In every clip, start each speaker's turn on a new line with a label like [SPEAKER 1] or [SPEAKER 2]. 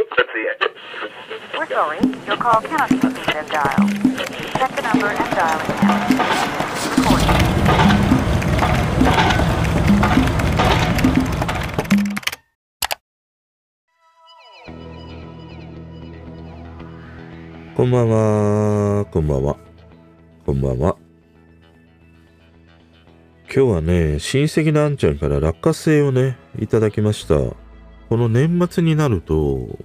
[SPEAKER 1] Let's see it.
[SPEAKER 2] We're sorry, your call cannot be received as dialed. Check the number and dial it now. Recording.
[SPEAKER 3] こんばんは、こんばんは、こんばんは。今日はね、親戚のあんちゃんから落花生をね、いただきました。この年末になると、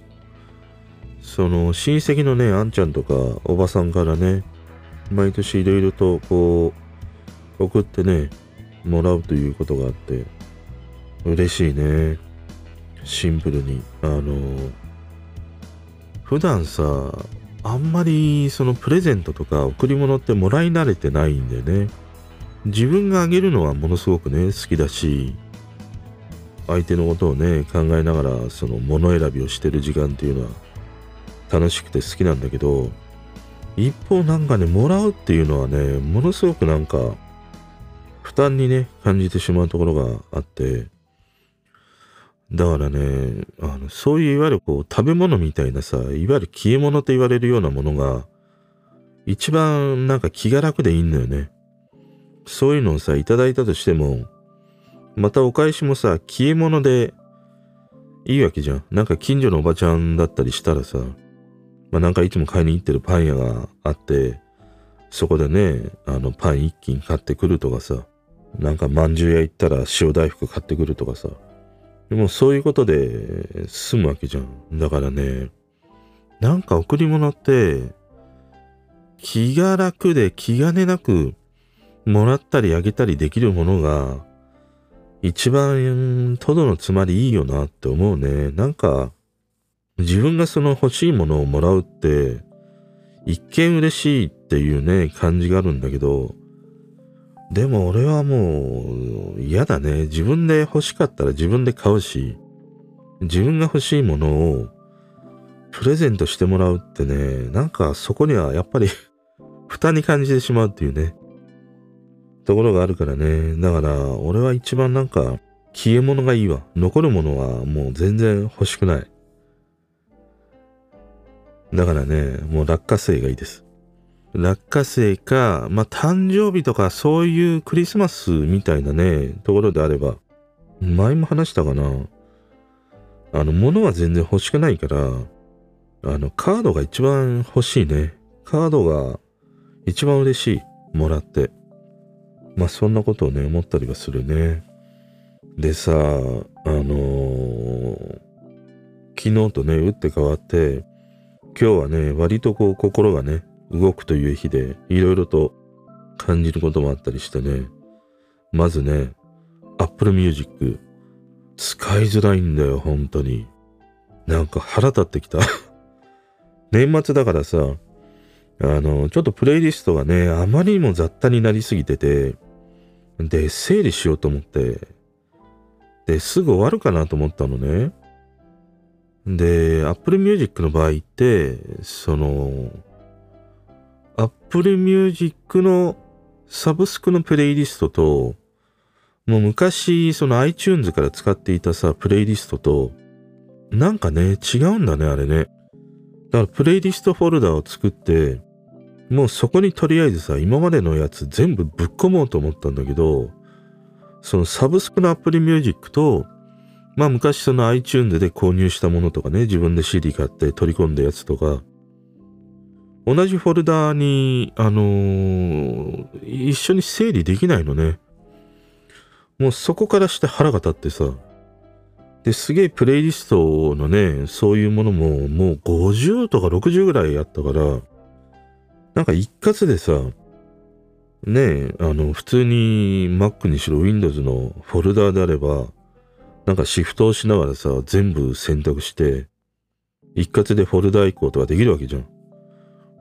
[SPEAKER 3] その親戚のね、あんちゃんとかおばさんからね、毎年いろいろとこう、送ってね、もらうということがあって、嬉しいね。シンプルに。あの、普段さ、あんまりそのプレゼントとか贈り物ってもらい慣れてないんでね。自分があげるのはものすごくね、好きだし、相手のことをね、考えながらその物選びをしてる時間っていうのは楽しくて好きなんだけど、一方なんかね、もらうっていうのはね、ものすごくなんか、負担にね、感じてしまうところがあって、だからね、あの、そういういわゆるこう、食べ物みたいなさ、いわゆる消え物と言われるようなものが、一番なんか気が楽でいいんだよね。そういうのをさ、いただいたとしても、またお返しもさ、消え物でいいわけじゃん。なんか近所のおばちゃんだったりしたらさ、まあなんかいつも買いに行ってるパン屋があって、そこでね、あのパン一斤買ってくるとかさ、なんか饅頭屋行ったら塩大福買ってくるとかさ、でもそういうことで済むわけじゃん。だからね、なんか贈り物って、気が楽で気兼ねなくもらったりあげたりできるものが、一番とどのつまりいいよなって思うね。なんか、自分がその欲しいものをもらうって、一見嬉しいっていうね、感じがあるんだけど、でも俺はもう嫌だね。自分で欲しかったら自分で買うし、自分が欲しいものをプレゼントしてもらうってね、なんかそこにはやっぱり 負担に感じてしまうっていうね、ところがあるからね。だから俺は一番なんか消え物がいいわ。残るものはもう全然欲しくない。だからね、もう落花生がいいです。落花生か、まあ、誕生日とかそういうクリスマスみたいなね、ところであれば、前も話したかな。あの、物は全然欲しくないから、あの、カードが一番欲しいね。カードが一番嬉しい。もらって。まあ、そんなことをね、思ったりはするね。でさ、あのー昨日とね、打って変わって、今日はね、割とこう心がね、動くという日で、いろいろと感じることもあったりしてね。まずね、Apple Music、使いづらいんだよ、本当に。なんか腹立ってきた。年末だからさ、あの、ちょっとプレイリストがね、あまりにも雑多になりすぎてて、で、整理しようと思って、で、すぐ終わるかなと思ったのね。で、Apple Music の場合って、その、Apple Music のサブスクのプレイリストと、もう昔、その iTunes から使っていたさ、プレイリストと、なんかね、違うんだね、あれね。だからプレイリストフォルダを作って、もうそこにとりあえずさ、今までのやつ全部ぶっ込もうと思ったんだけど、そのサブスクの Apple Music と、まあ昔その iTunes で購入したものとかね、自分で CD 買って取り込んだやつとか、同じフォルダーに、あのー一緒に整理できないのね。もうそこからして腹が立ってさ。で、すげえプレイリストのね、そういうものももう50とか60ぐらいあったから、なんか一括でさ、ねえ、あの、普通に Mac にしろ Windows のフォルダーであれば、なんかシフトをしながらさ、全部選択して、一括でフォルダ移行とかできるわけじゃん。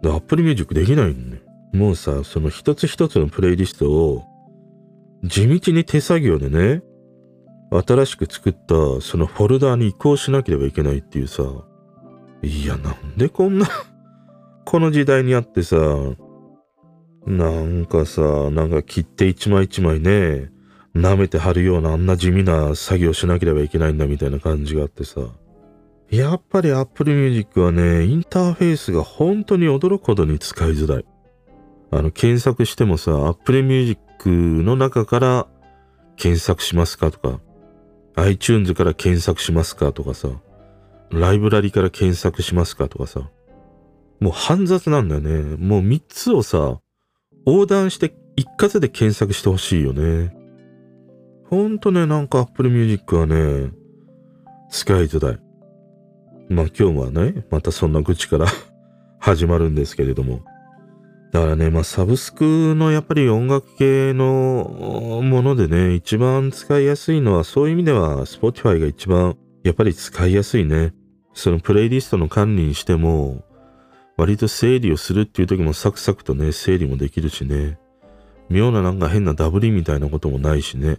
[SPEAKER 3] で、Apple Music できないのね。もうさ、その一つ一つのプレイリストを、地道に手作業でね、新しく作ったそのフォルダーに移行しなければいけないっていうさ、いや、なんでこんな、この時代にあってさ、なんかさ、なんか切って一枚一枚ね、舐めて貼るようなあんな地味な作業しなければいけないんだみたいな感じがあってさ、やっぱり Apple Music はね、インターフェースが本当に驚くほどに使いづらい。あの、検索してもさ、Apple Music の中から検索しますかとか、iTunes から検索しますかとかさ、ライブラリから検索しますかとかさ、もう煩雑なんだよね。もう3つをさ、横断して一括で検索してほしいよね。ほんとね、なんか Apple Music はね、使いづらい。まあ今日はね、またそんな愚痴から 始まるんですけれども。だからね、まあサブスクのやっぱり音楽系のものでね、一番使いやすいのはそういう意味では Spotify が一番やっぱり使いやすいね。そのプレイリストの管理にしても、割と整理をするっていう時もサクサクとね、整理もできるしね。妙ななんか変なダブリみたいなこともないしね。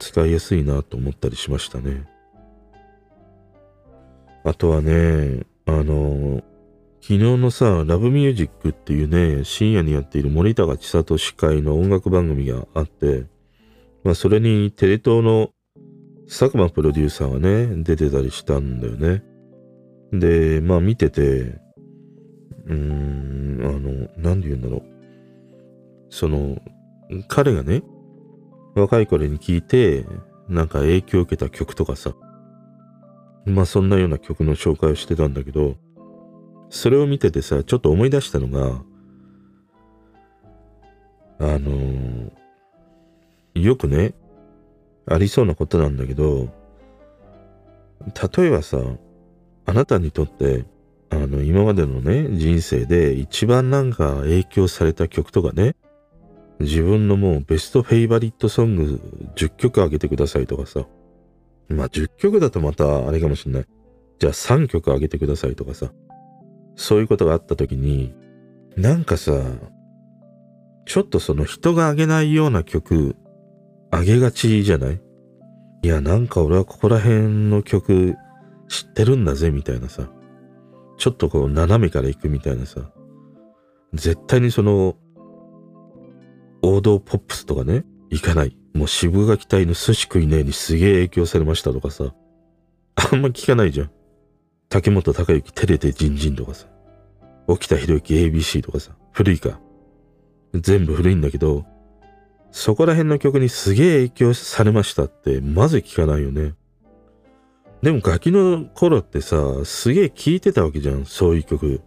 [SPEAKER 3] 使いやすいなと思ったりしましたね。あとはね、あの、昨日のさ、ラブミュージックっていうね、深夜にやっている森高千里司会の音楽番組があって、まあそれにテレ東の佐久間プロデューサーがね、出てたりしたんだよね。で、まあ見てて、うーん、あの、なんで言うんだろう。その、彼がね、若い頃に聴いて、なんか影響を受けた曲とかさ、まあそんなような曲の紹介をしてたんだけど、それを見ててさ、ちょっと思い出したのが、あのー、よくね、ありそうなことなんだけど、例えばさ、あなたにとって、あの、今までのね、人生で一番なんか影響された曲とかね、自分のもうベストフェイバリットソング10曲あげてくださいとかさ、まあ10曲だとまたあれかもしんない。じゃあ3曲あげてくださいとかさ。そういうことがあった時に、なんかさ、ちょっとその人があげないような曲、あげがちじゃない？いや、なんか俺はここら辺の曲知ってるんだぜ、みたいなさ。ちょっとこう斜めから行くみたいなさ。絶対にその、王道ポップスとかね、行かない。もう渋垣隊の寿司食いねえにすげえ影響されましたとかさ。あんま聞かないじゃん。竹本隆之照れてジンジンとかさ。沖田博之 ABC とかさ。古いか。全部古いんだけど、そこら辺の曲にすげえ影響されましたって、まず聞かないよね。でもガキの頃ってさ、すげえ聴いてたわけじゃん、そういう曲。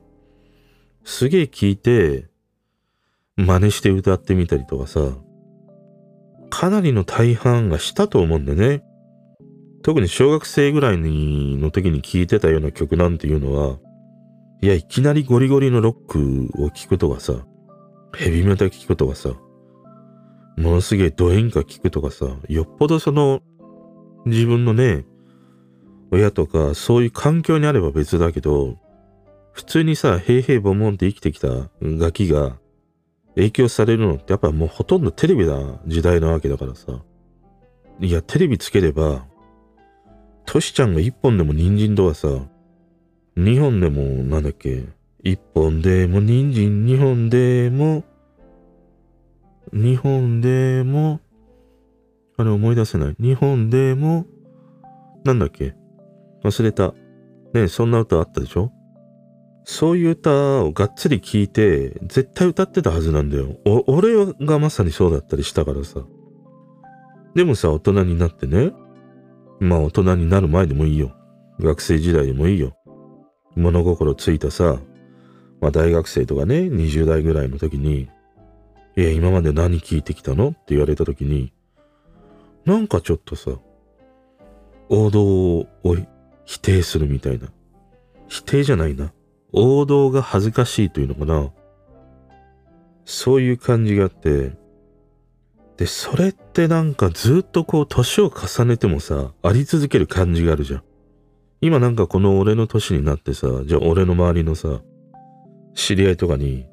[SPEAKER 3] すげえ聴いて、真似して歌ってみたりとかさ、かなりの大半がしたと思うんだよね。特に小学生ぐらいの時に聴いてたような曲なんていうのは、いや、いきなりゴリゴリのロックを聴くとかさ、ヘビメタ聴くとかさ、ものすげえド演歌聴くとかさ、よっぽどその、自分のね、親とかそういう環境にあれば別だけど、普通にさ、平々ボンボンって生きてきたガキが、影響されるのってやっぱもうほとんどテレビな時代なわけだからさ。いや、テレビつければ、トシちゃんが一本でも人参とかさ、二本でもなんだっけ、一本でも人参、二本でも、二本でも、あれ思い出せない。二本でも、なんだっけ忘れた。ねそんな歌あったでしょ？そういう歌をがっつり聴いて、絶対歌ってたはずなんだよ。俺がまさにそうだったりしたからさ。でもさ、大人になってね。まあ大人になる前でもいいよ。学生時代でもいいよ。物心ついたさ、まあ大学生とかね、20代ぐらいの時に、いや、今まで何聞いてきたの？って言われた時に、なんかちょっとさ、王道を否定するみたいな。否定じゃないな。王道が恥ずかしいというのかな。そういう感じがあって、で、それってなんかずっとこう年を重ねてもさ、あり続ける感じがあるじゃん。今なんかこの俺の年になってさ、じゃあ俺の周りのさ、知り合いとかに、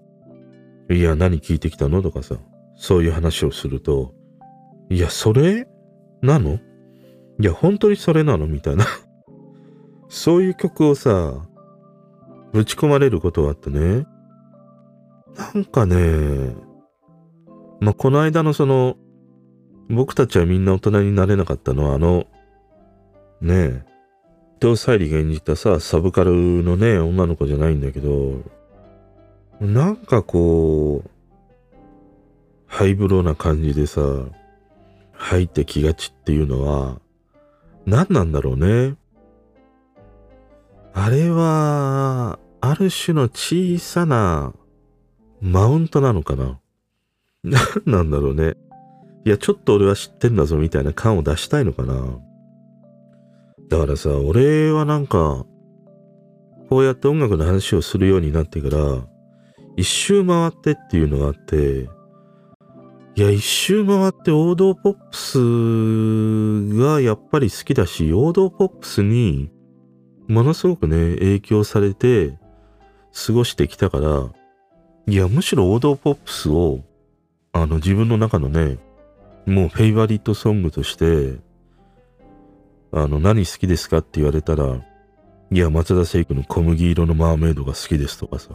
[SPEAKER 3] いや、何聞いてきたの？とかさ、そういう話をすると、いや、それなの？いや、本当にそれなの？みたいな。そういう曲をさ、ぶち込まれることがあってね。なんかね、まあ、この間のその、僕たちはみんな大人になれなかったのは、あの、ねえ、藤沙莉が演じたさ、サブカルのね、女の子じゃないんだけど、なんかこう、ハイブローな感じでさ、入ってきがちっていうのは、何なんだろうね。あれは、ある種の小さなマウントなのかな？何 なんだろうね。いや、ちょっと俺は知ってんだぞみたいな感を出したいのかな。だからさ、俺はなんか、こうやって音楽の話をするようになってから、一周回ってっていうのがあって、いや、一周回って王道ポップスがやっぱり好きだし、王道ポップスにものすごくね、影響されて過ごしてきたから、いや、むしろ王道ポップスを、あの自分の中のね、もうフェイバリットソングとして、あの、何好きですかって言われたら、いや、松田聖子の小麦色のマーメイドが好きですとかさ、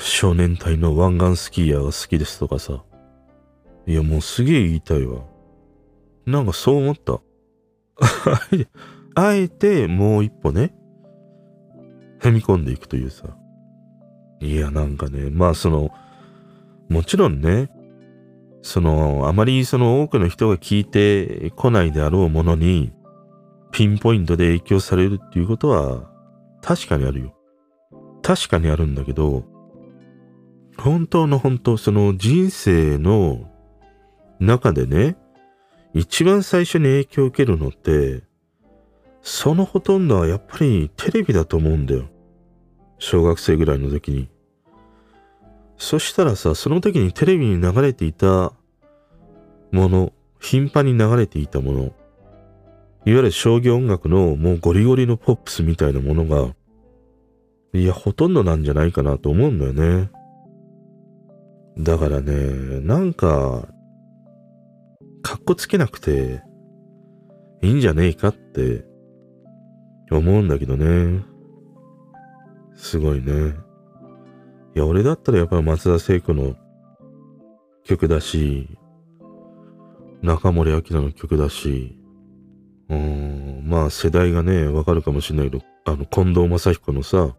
[SPEAKER 3] 少年隊の湾岸スキーヤーが好きですとかさ、いや、もうすげえ言いたいわ。なんかそう思った。あえてもう一歩ね、踏み込んでいくというさ。いや、なんかね、まあその、もちろんね、その、あまりその多くの人が聞いてこないであろうものに、ピンポイントで影響されるっていうことは、確かにあるよ。確かにあるんだけど、本当の本当、その人生の中でね、一番最初に影響を受けるのって、そのほとんどはやっぱりテレビだと思うんだよ。小学生ぐらいの時に。そしたらさ、その時にテレビに流れていたもの、頻繁に流れていたもの、いわゆる商業音楽のもうゴリゴリのポップスみたいなものが、いや、ほとんどなんじゃないかなと思うんだよね。だからね、なんか、かっこつけなくていいんじゃねえかって思うんだけどね。すごいね。いや、俺だったらやっぱり松田聖子の曲だし、中森明菜の曲だし、うん、まあ世代がね、わかるかもしれないけど、あの、近藤正彦のさ、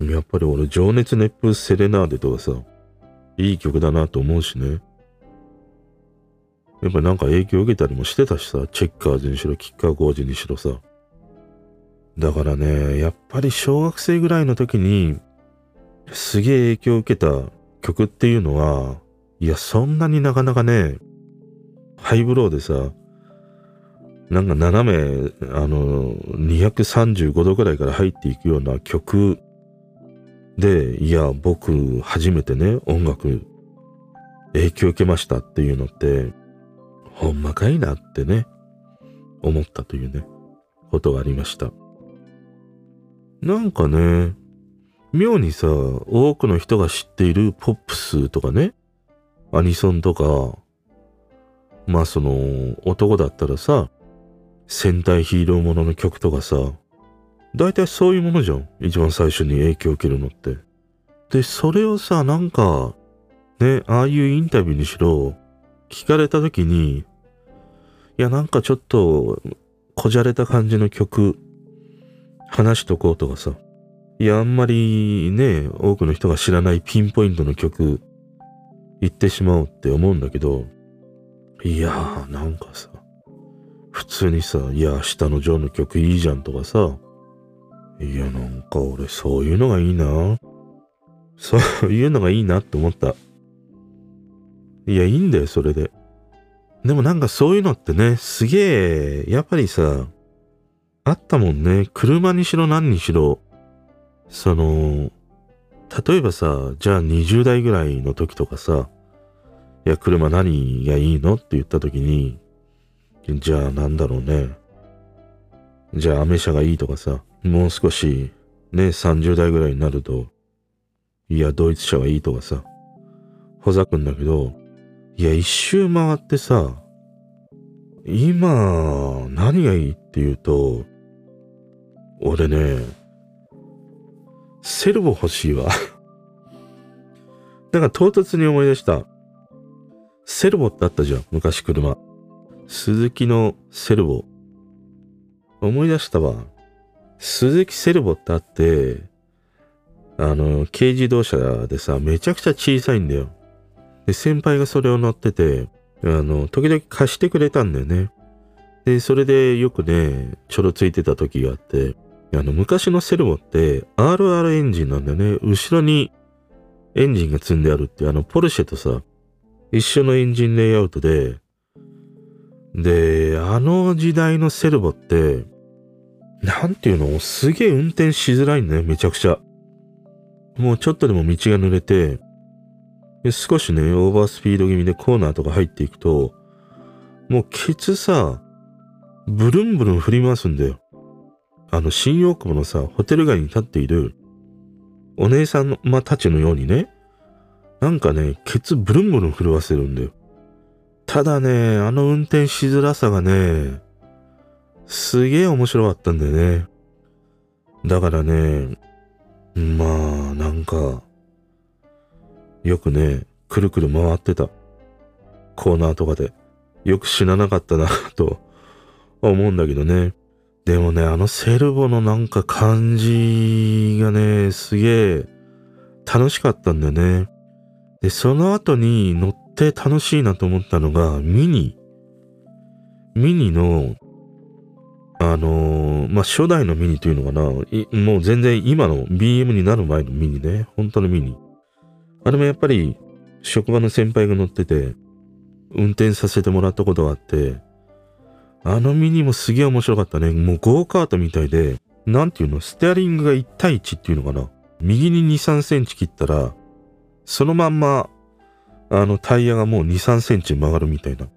[SPEAKER 3] やっぱり俺、情熱熱風セレナーデとかさ、いい曲だなと思うしね。やっぱなんか影響受けたりもしてたしさ、チェッカーズにしろ、キッカーゴージにしろさ。だからね、やっぱり小学生ぐらいの時に、すげえ影響を受けた曲っていうのは、いや、そんなになかなかね、ハイブローでさ、なんか斜め、あの、235度ぐらいから入っていくような曲で、いや、僕、初めてね、音楽、影響を受けましたっていうのって、ほんまかいなってね、思ったというね、ことがありました。なんかね、妙にさ、多くの人が知っているポップスとかね、アニソンとか、まあその、男だったらさ、戦隊ヒーローものの曲とかさ、大体そういうものじゃん。一番最初に影響を受けるのって。で、それをさ、なんか、ね、ああいうインタビューにしろ、聞かれた時に、いや、なんかちょっと、こじゃれた感じの曲、話しとこうとかさ。いや、あんまりね、多くの人が知らないピンポイントの曲、言ってしまおうって思うんだけど、いやー、なんかさ、普通にさ、いや、下のジョーの曲いいじゃんとかさ、いや、なんか俺そういうのがいいな。そういうのがいいなって思った。いや、いいんだよ、それで。でもなんかそういうのってね、すげえ、やっぱりさ、あったもんね。車にしろ何にしろ。その、例えばさ、じゃあ20代ぐらいの時とかさ、いや、車何がいいのって言った時に、じゃあなんだろうね。じゃあアメ車がいいとかさ、もう少し、ね、30代ぐらいになると、いや、ドイツ車がいいとかさ、ほざくんだけど、いや、一周回ってさ、今、何がいいって言うと、俺ね、セルボ欲しいわ。だか唐突に思い出した。セルボってあったじゃん、昔車。鈴木のセルボ。思い出したわ。鈴木セルボってあって、あの、軽自動車でさ、めちゃくちゃ小さいんだよ。で、先輩がそれを乗ってて、あの、時々貸してくれたんだよね。で、それでよくね、ちょろついてた時があって、あの、昔のセルボって RR エンジンなんだよね。後ろにエンジンが積んであるって、あの、ポルシェとさ、一緒のエンジンレイアウトで、で、あの時代のセルボって、なんていうの？すげえ運転しづらいんだよ、めちゃくちゃ。もうちょっとでも道が濡れて、で少しね、オーバースピード気味でコーナーとか入っていくと、もうケツさ、ブルンブルン振り回すんだよ。あの、新大久保のさ、ホテル街に立っている、お姉さんまたちのようにね、なんかね、ケツブルンブルン震わせるんだよ。ただね、あの運転しづらさがね、すげえ面白かったんだよね。だからね、まあ、なんか、よくね、くるくる回ってた。コーナーとかで。よく死ななかったな、と思うんだけどね。でもね、あのセルボのなんか感じがね、すげえ楽しかったんだよね。で、その後に乗って楽しいなと思ったのが、ミニ。ミニの、あのーまあ、初代のミニというのかな。もう全然今の BM になる前のミニね。本当のミニ。あれもやっぱり、職場の先輩が乗ってて、運転させてもらったことがあって、あのミニもすげえ面白かったね。もうゴーカートみたいで、なんていうの、ステアリングが1対1っていうのかな？右に2、3センチ切ったら、そのまんま、あのタイヤがもう2、3センチ曲がるみたいな。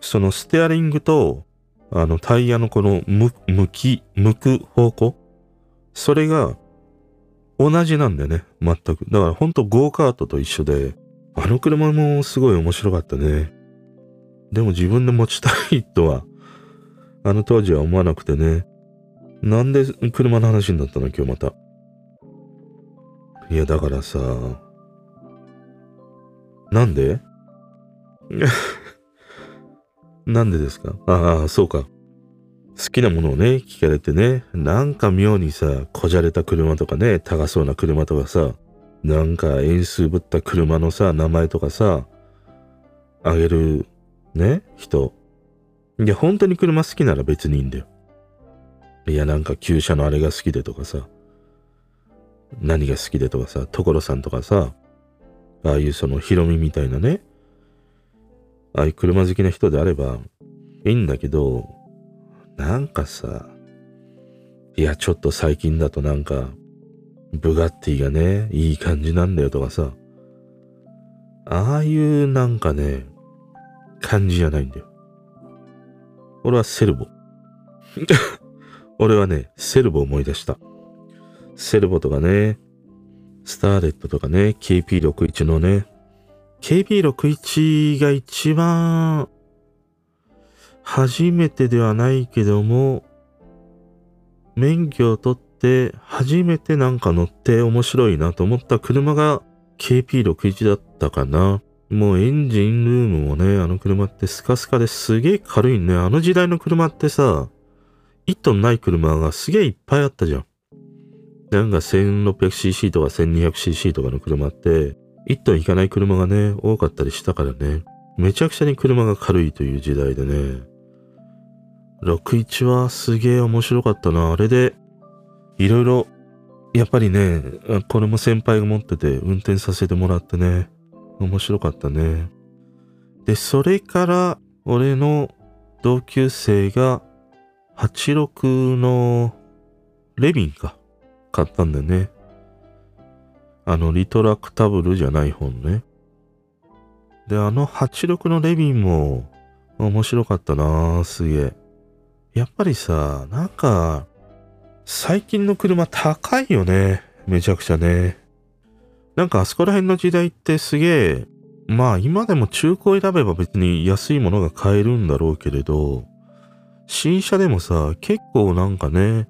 [SPEAKER 3] そのステアリングと、あのタイヤのこの向向き、向く方向？それが同じなんだよね。全く。だからほんとゴーカートと一緒で、あの車もすごい面白かったね。でも自分で持ちたいとは、あの当時は思わなくてね。なんで車の話になったの？今日また。いや、だからさ、なんで？なんでですか？ああ、そうか。好きなものをね、聞かれてね、なんか妙にさ、こじゃれた車とかね、高そうな車とかさ、なんか円数ぶった車のさ、名前とかさ、あげる、ね、人。いや、本当に車好きなら別にいいんだよ。いや、なんか旧車のあれが好きでとかさ、何が好きでとかさ、所さんとかさ、ああいうそのヒロミみたいなね、ああいう車好きな人であればいいんだけど、なんかさ、いや、ちょっと最近だとなんか、ブガッティがね、いい感じなんだよとかさ、ああいうなんかね、感じじゃないんだよ。俺はセルボ。俺はね、セルボ思い出した。セルボとかね、スターレットとかね、KP61 のね、KP61 が一番、初めてではないけども、免許を取って初めてなんか乗って面白いなと思った車が KP61 だったかな。もうエンジンルームもね、あの車ってスカスカですげえ軽いね。あの時代の車ってさ、1トンない車がすげえいっぱいあったじゃん。なんか 1600cc とか 1200cc とかの車って、1トンいかない車がね、多かったりしたからね。めちゃくちゃに車が軽いという時代でね。61はすげえ面白かったな。あれで、いろいろ、やっぱりね、これも先輩が持ってて運転させてもらってね、面白かったね。で、それから、俺の同級生が、86のレビンか、買ったんだよね。あの、リトラクタブルじゃない本ね。で、あの86のレビンも面白かったなすげえ。やっぱりさ、なんか、最近の車高いよね。めちゃくちゃね。なんかあそこら辺の時代ってすげえ、まあ今でも中古選べば別に安いものが買えるんだろうけれど、新車でもさ、結構なんかね、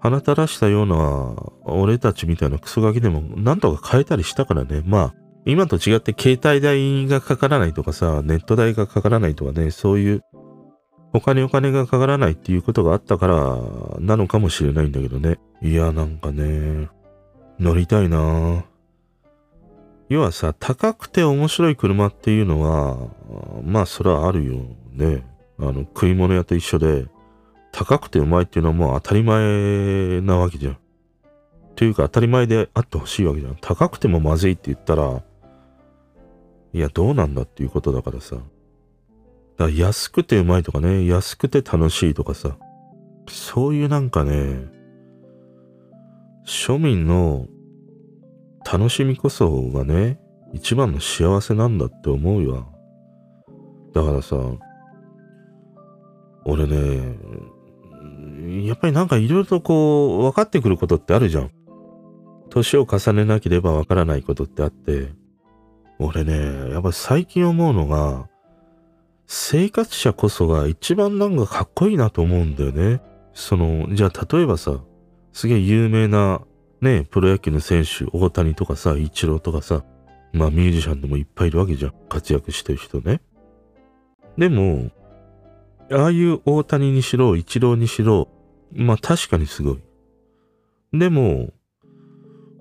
[SPEAKER 3] 鼻垂らしたような俺たちみたいなクソガキでもなんとか買えたりしたからね。まあ、今と違って携帯代がかからないとかさ、ネット代がかからないとかね、そういう他にお金がかからないっていうことがあったからなのかもしれないんだけどね。いや、なんかね、乗りたいなぁ要はさ、高くて面白い車っていうのは、まあそれはあるよね。あの、食い物屋と一緒で、高くてうまいっていうのはもう当たり前なわけじゃん。というか当たり前であってほしいわけじゃん。高くてもまずいって言ったら、いや、どうなんだっていうことだからさ。だから安くてうまいとかね、安くて楽しいとかさ、そういうなんかね、庶民の楽しみこそがね、一番の幸せなんだって思うよ。だからさ、俺ね、やっぱりなんかいろいろとこう分かってくることってあるじゃん。年を重ねなければ分からないことってあって、俺ね、やっぱ最近思うのが、生活者こそが一番なんかかっこいいなと思うんだよね。その、じゃあ例えばさ、すげえ有名なね、プロ野球の選手、大谷とかさ、イチローとかさ、まあミュージシャンでもいっぱいいるわけじゃん。活躍してる人ね。でも、ああいう大谷にしろ、イチローにしろ、まあ確かにすごい。でも、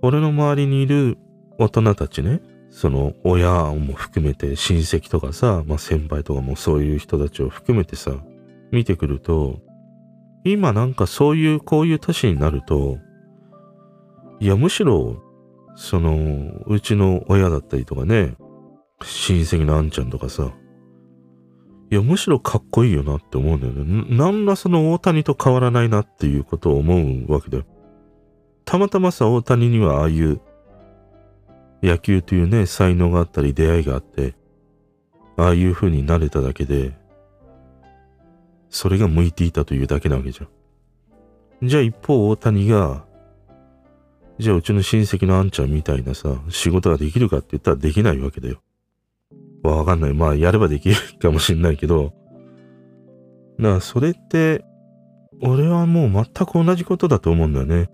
[SPEAKER 3] 俺の周りにいる大人たちね、その親も含めて親戚とかさ、まあ先輩とかもそういう人たちを含めてさ、見てくると、今なんかそういうこういう年になると、いやむしろ、その、うちの親だったりとかね、親戚のあんちゃんとかさ、いやむしろかっこいいよなって思うんだよね。なんらその大谷と変わらないなっていうことを思うわけだよ。たまたまさ、大谷にはああいう野球というね、才能があったり出会いがあって、ああいう風になれただけで、それが向いていたというだけなわけじゃん。じゃあ一方大谷が、じゃあうちの親戚のあんちゃんみたいなさ、仕事ができるかって言ったらできないわけだよ。わかんない。まあやればできるかもしんないけど、だからそれって、俺はもう全く同じことだと思うんだよね。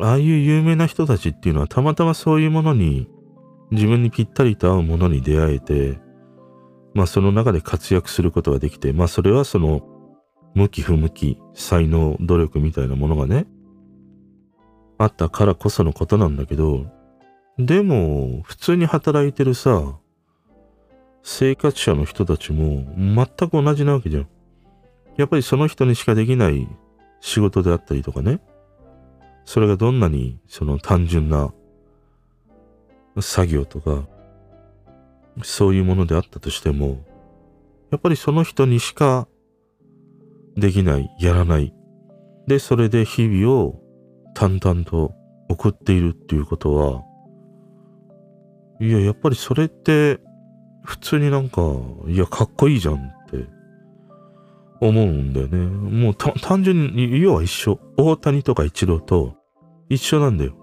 [SPEAKER 3] ああいう有名な人たちっていうのはたまたまそういうものに自分にぴったりと合うものに出会えて、まあその中で活躍することができて、まあそれはその向き不向き、才能、努力みたいなものがね、あったからこそのことなんだけど、でも普通に働いてるさ、生活者の人たちも全く同じなわけじゃん。やっぱりその人にしかできない仕事であったりとかね。それがどんなにその単純な作業とか、そういうものであったとしても、やっぱりその人にしかできない、やらない。で、それで日々を淡々と送っているっていうことは、いや、やっぱりそれって普通になんか、いや、かっこいいじゃんって思うんだよね。もう単純に、要は一緒。大谷とかイチローと一緒なんだよ。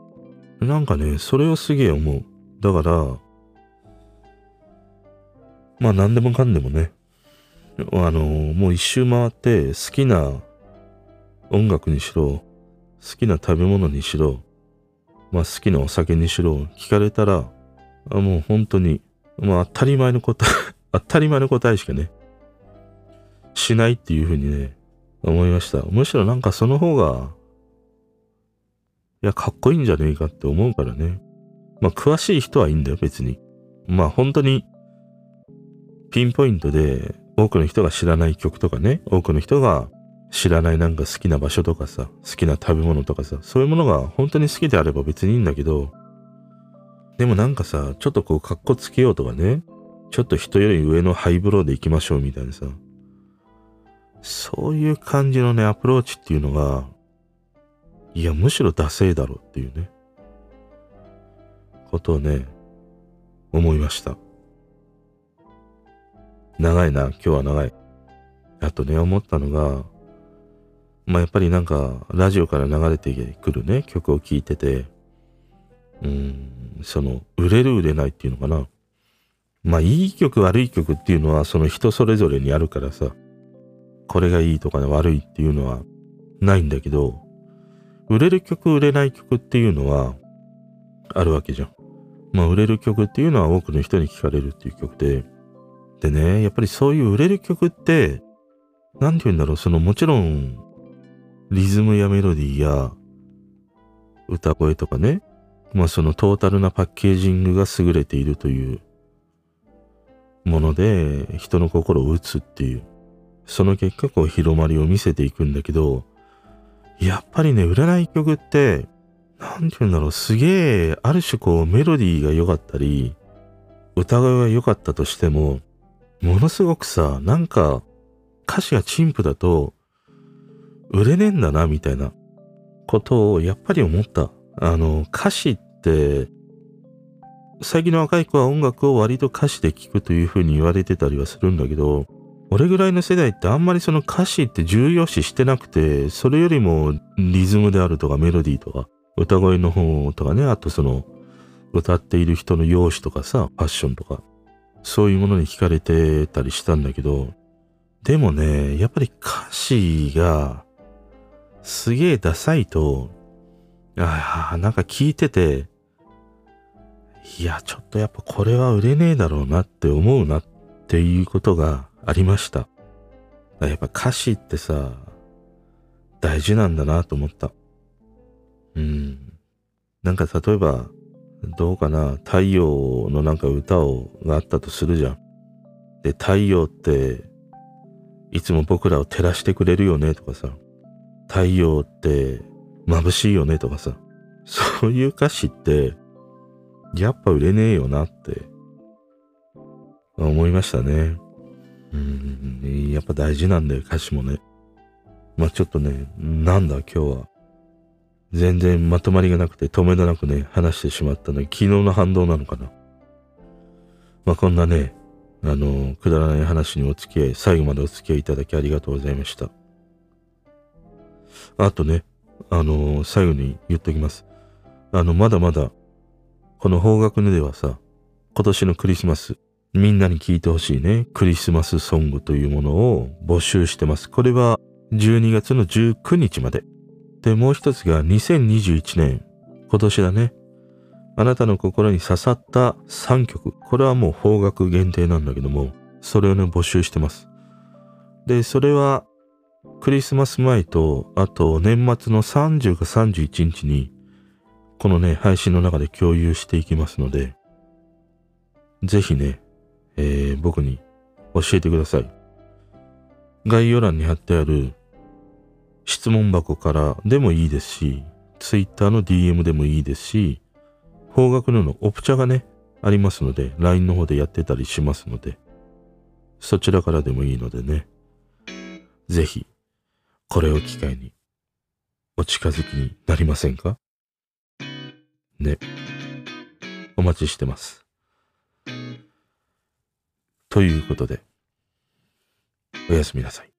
[SPEAKER 3] なんかね、それをすげえ思う。だから、まあ何でもかんでもね、あのもう一周回って好きな音楽にしろ、好きな食べ物にしろ、まあ好きなお酒にしろ、聞かれたら、もう本当に、まあ当たり前の答え 当たり前の答えしかね、しないっていうふうにね、思いました。むしろなんかその方がいや、かっこいいんじゃねえかって思うからね。まあ、詳しい人はいいんだよ、別に。まあ、本当に、ピンポイントで、多くの人が知らない曲とかね、多くの人が知らないなんか好きな場所とかさ、好きな食べ物とかさ、そういうものが本当に好きであれば別にいいんだけど、でもなんかさ、ちょっとこう、かっこつけようとかね、ちょっと人より上のハイブローで行きましょうみたいなさ、そういう感じのね、アプローチっていうのが、いや、むしろダセーだろうっていうね、ことをね、思いました。長いな、今日は長い。あとね、思ったのが、まあ、やっぱりなんか、ラジオから流れてくるね、曲を聴いてて、うん、その、売れる売れないっていうのかな。まあ、いい曲悪い曲っていうのは、その人それぞれにあるからさ、これがいいとかね、悪いっていうのはないんだけど、売れる曲、売れない曲っていうのはあるわけじゃん。まあ、売れる曲っていうのは多くの人に聴かれるっていう曲で、でね、やっぱりそういう売れる曲って、なんて言うんだろう、そのもちろん、リズムやメロディーや歌声とかね、まあそのトータルなパッケージングが優れているというもので人の心を打つっていう、その結果こう広まりを見せていくんだけど、やっぱりね、売れない曲って、なんて言うんだろう、すげえ、ある種こうメロディーが良かったり、歌声が良かったとしても、ものすごくさ、なんか歌詞が陳腐だと、売れねえんだな、みたいなことをやっぱり思った。あの、歌詞って、最近の若い子は音楽を割と歌詞で聴くというふうに言われてたりはするんだけど、俺ぐらいの世代ってあんまりその歌詞って重要視してなくて、それよりもリズムであるとかメロディーとか、歌声の方とかね、あとその、歌っている人の容姿とかさ、ファッションとか、そういうものに惹かれてたりしたんだけど、でもね、やっぱり歌詞が、すげえダサいと、ああ、なんか聞いてて、いや、ちょっとやっぱこれは売れねえだろうなって思うなっていうことがありました。やっぱ歌詞ってさ、大事なんだなと思った。うん。なんか例えば、どうかな、太陽のなんか歌を、があったとするじゃん。で、太陽って、いつも僕らを照らしてくれるよねとかさ、太陽って眩しいよねとかさ、そういう歌詞って、やっぱ売れねえよなって、思いましたね。うん、やっぱ大事なんだよ、歌詞もね。まあちょっとね、なんだ今日は。全然まとまりがなくて止めどなくね、話してしまったのに昨日の反動なのかな。まあこんなね、あの、くだらない話にお付き合い、最後までお付き合いいただきありがとうございました。あとね、あの、最後に言っときます。あの、まだまだ、この方角ではさ、今年のクリスマス、みんなに聞いてほしいね、クリスマスソングというものを募集してます。これは12月の19日まで。で、もう一つが2021年、今年だね。あなたの心に刺さった3曲。これはもう方角限定なんだけども、それをね、募集してます。で、それは、クリスマス前と、あと年末の30か31日に、このね、配信の中で共有していきますので、ぜひね、えー、僕に教えてください。概要欄に貼ってある質問箱からでもいいですし、Twitter の DM でもいいですし、方角ののオプチャがね、ありますので、LINE の方でやってたりしますので、そちらからでもいいのでね、ぜひ、これを機会に、お近づきになりませんか？ね。お待ちしてます。ということで、おやすみなさい。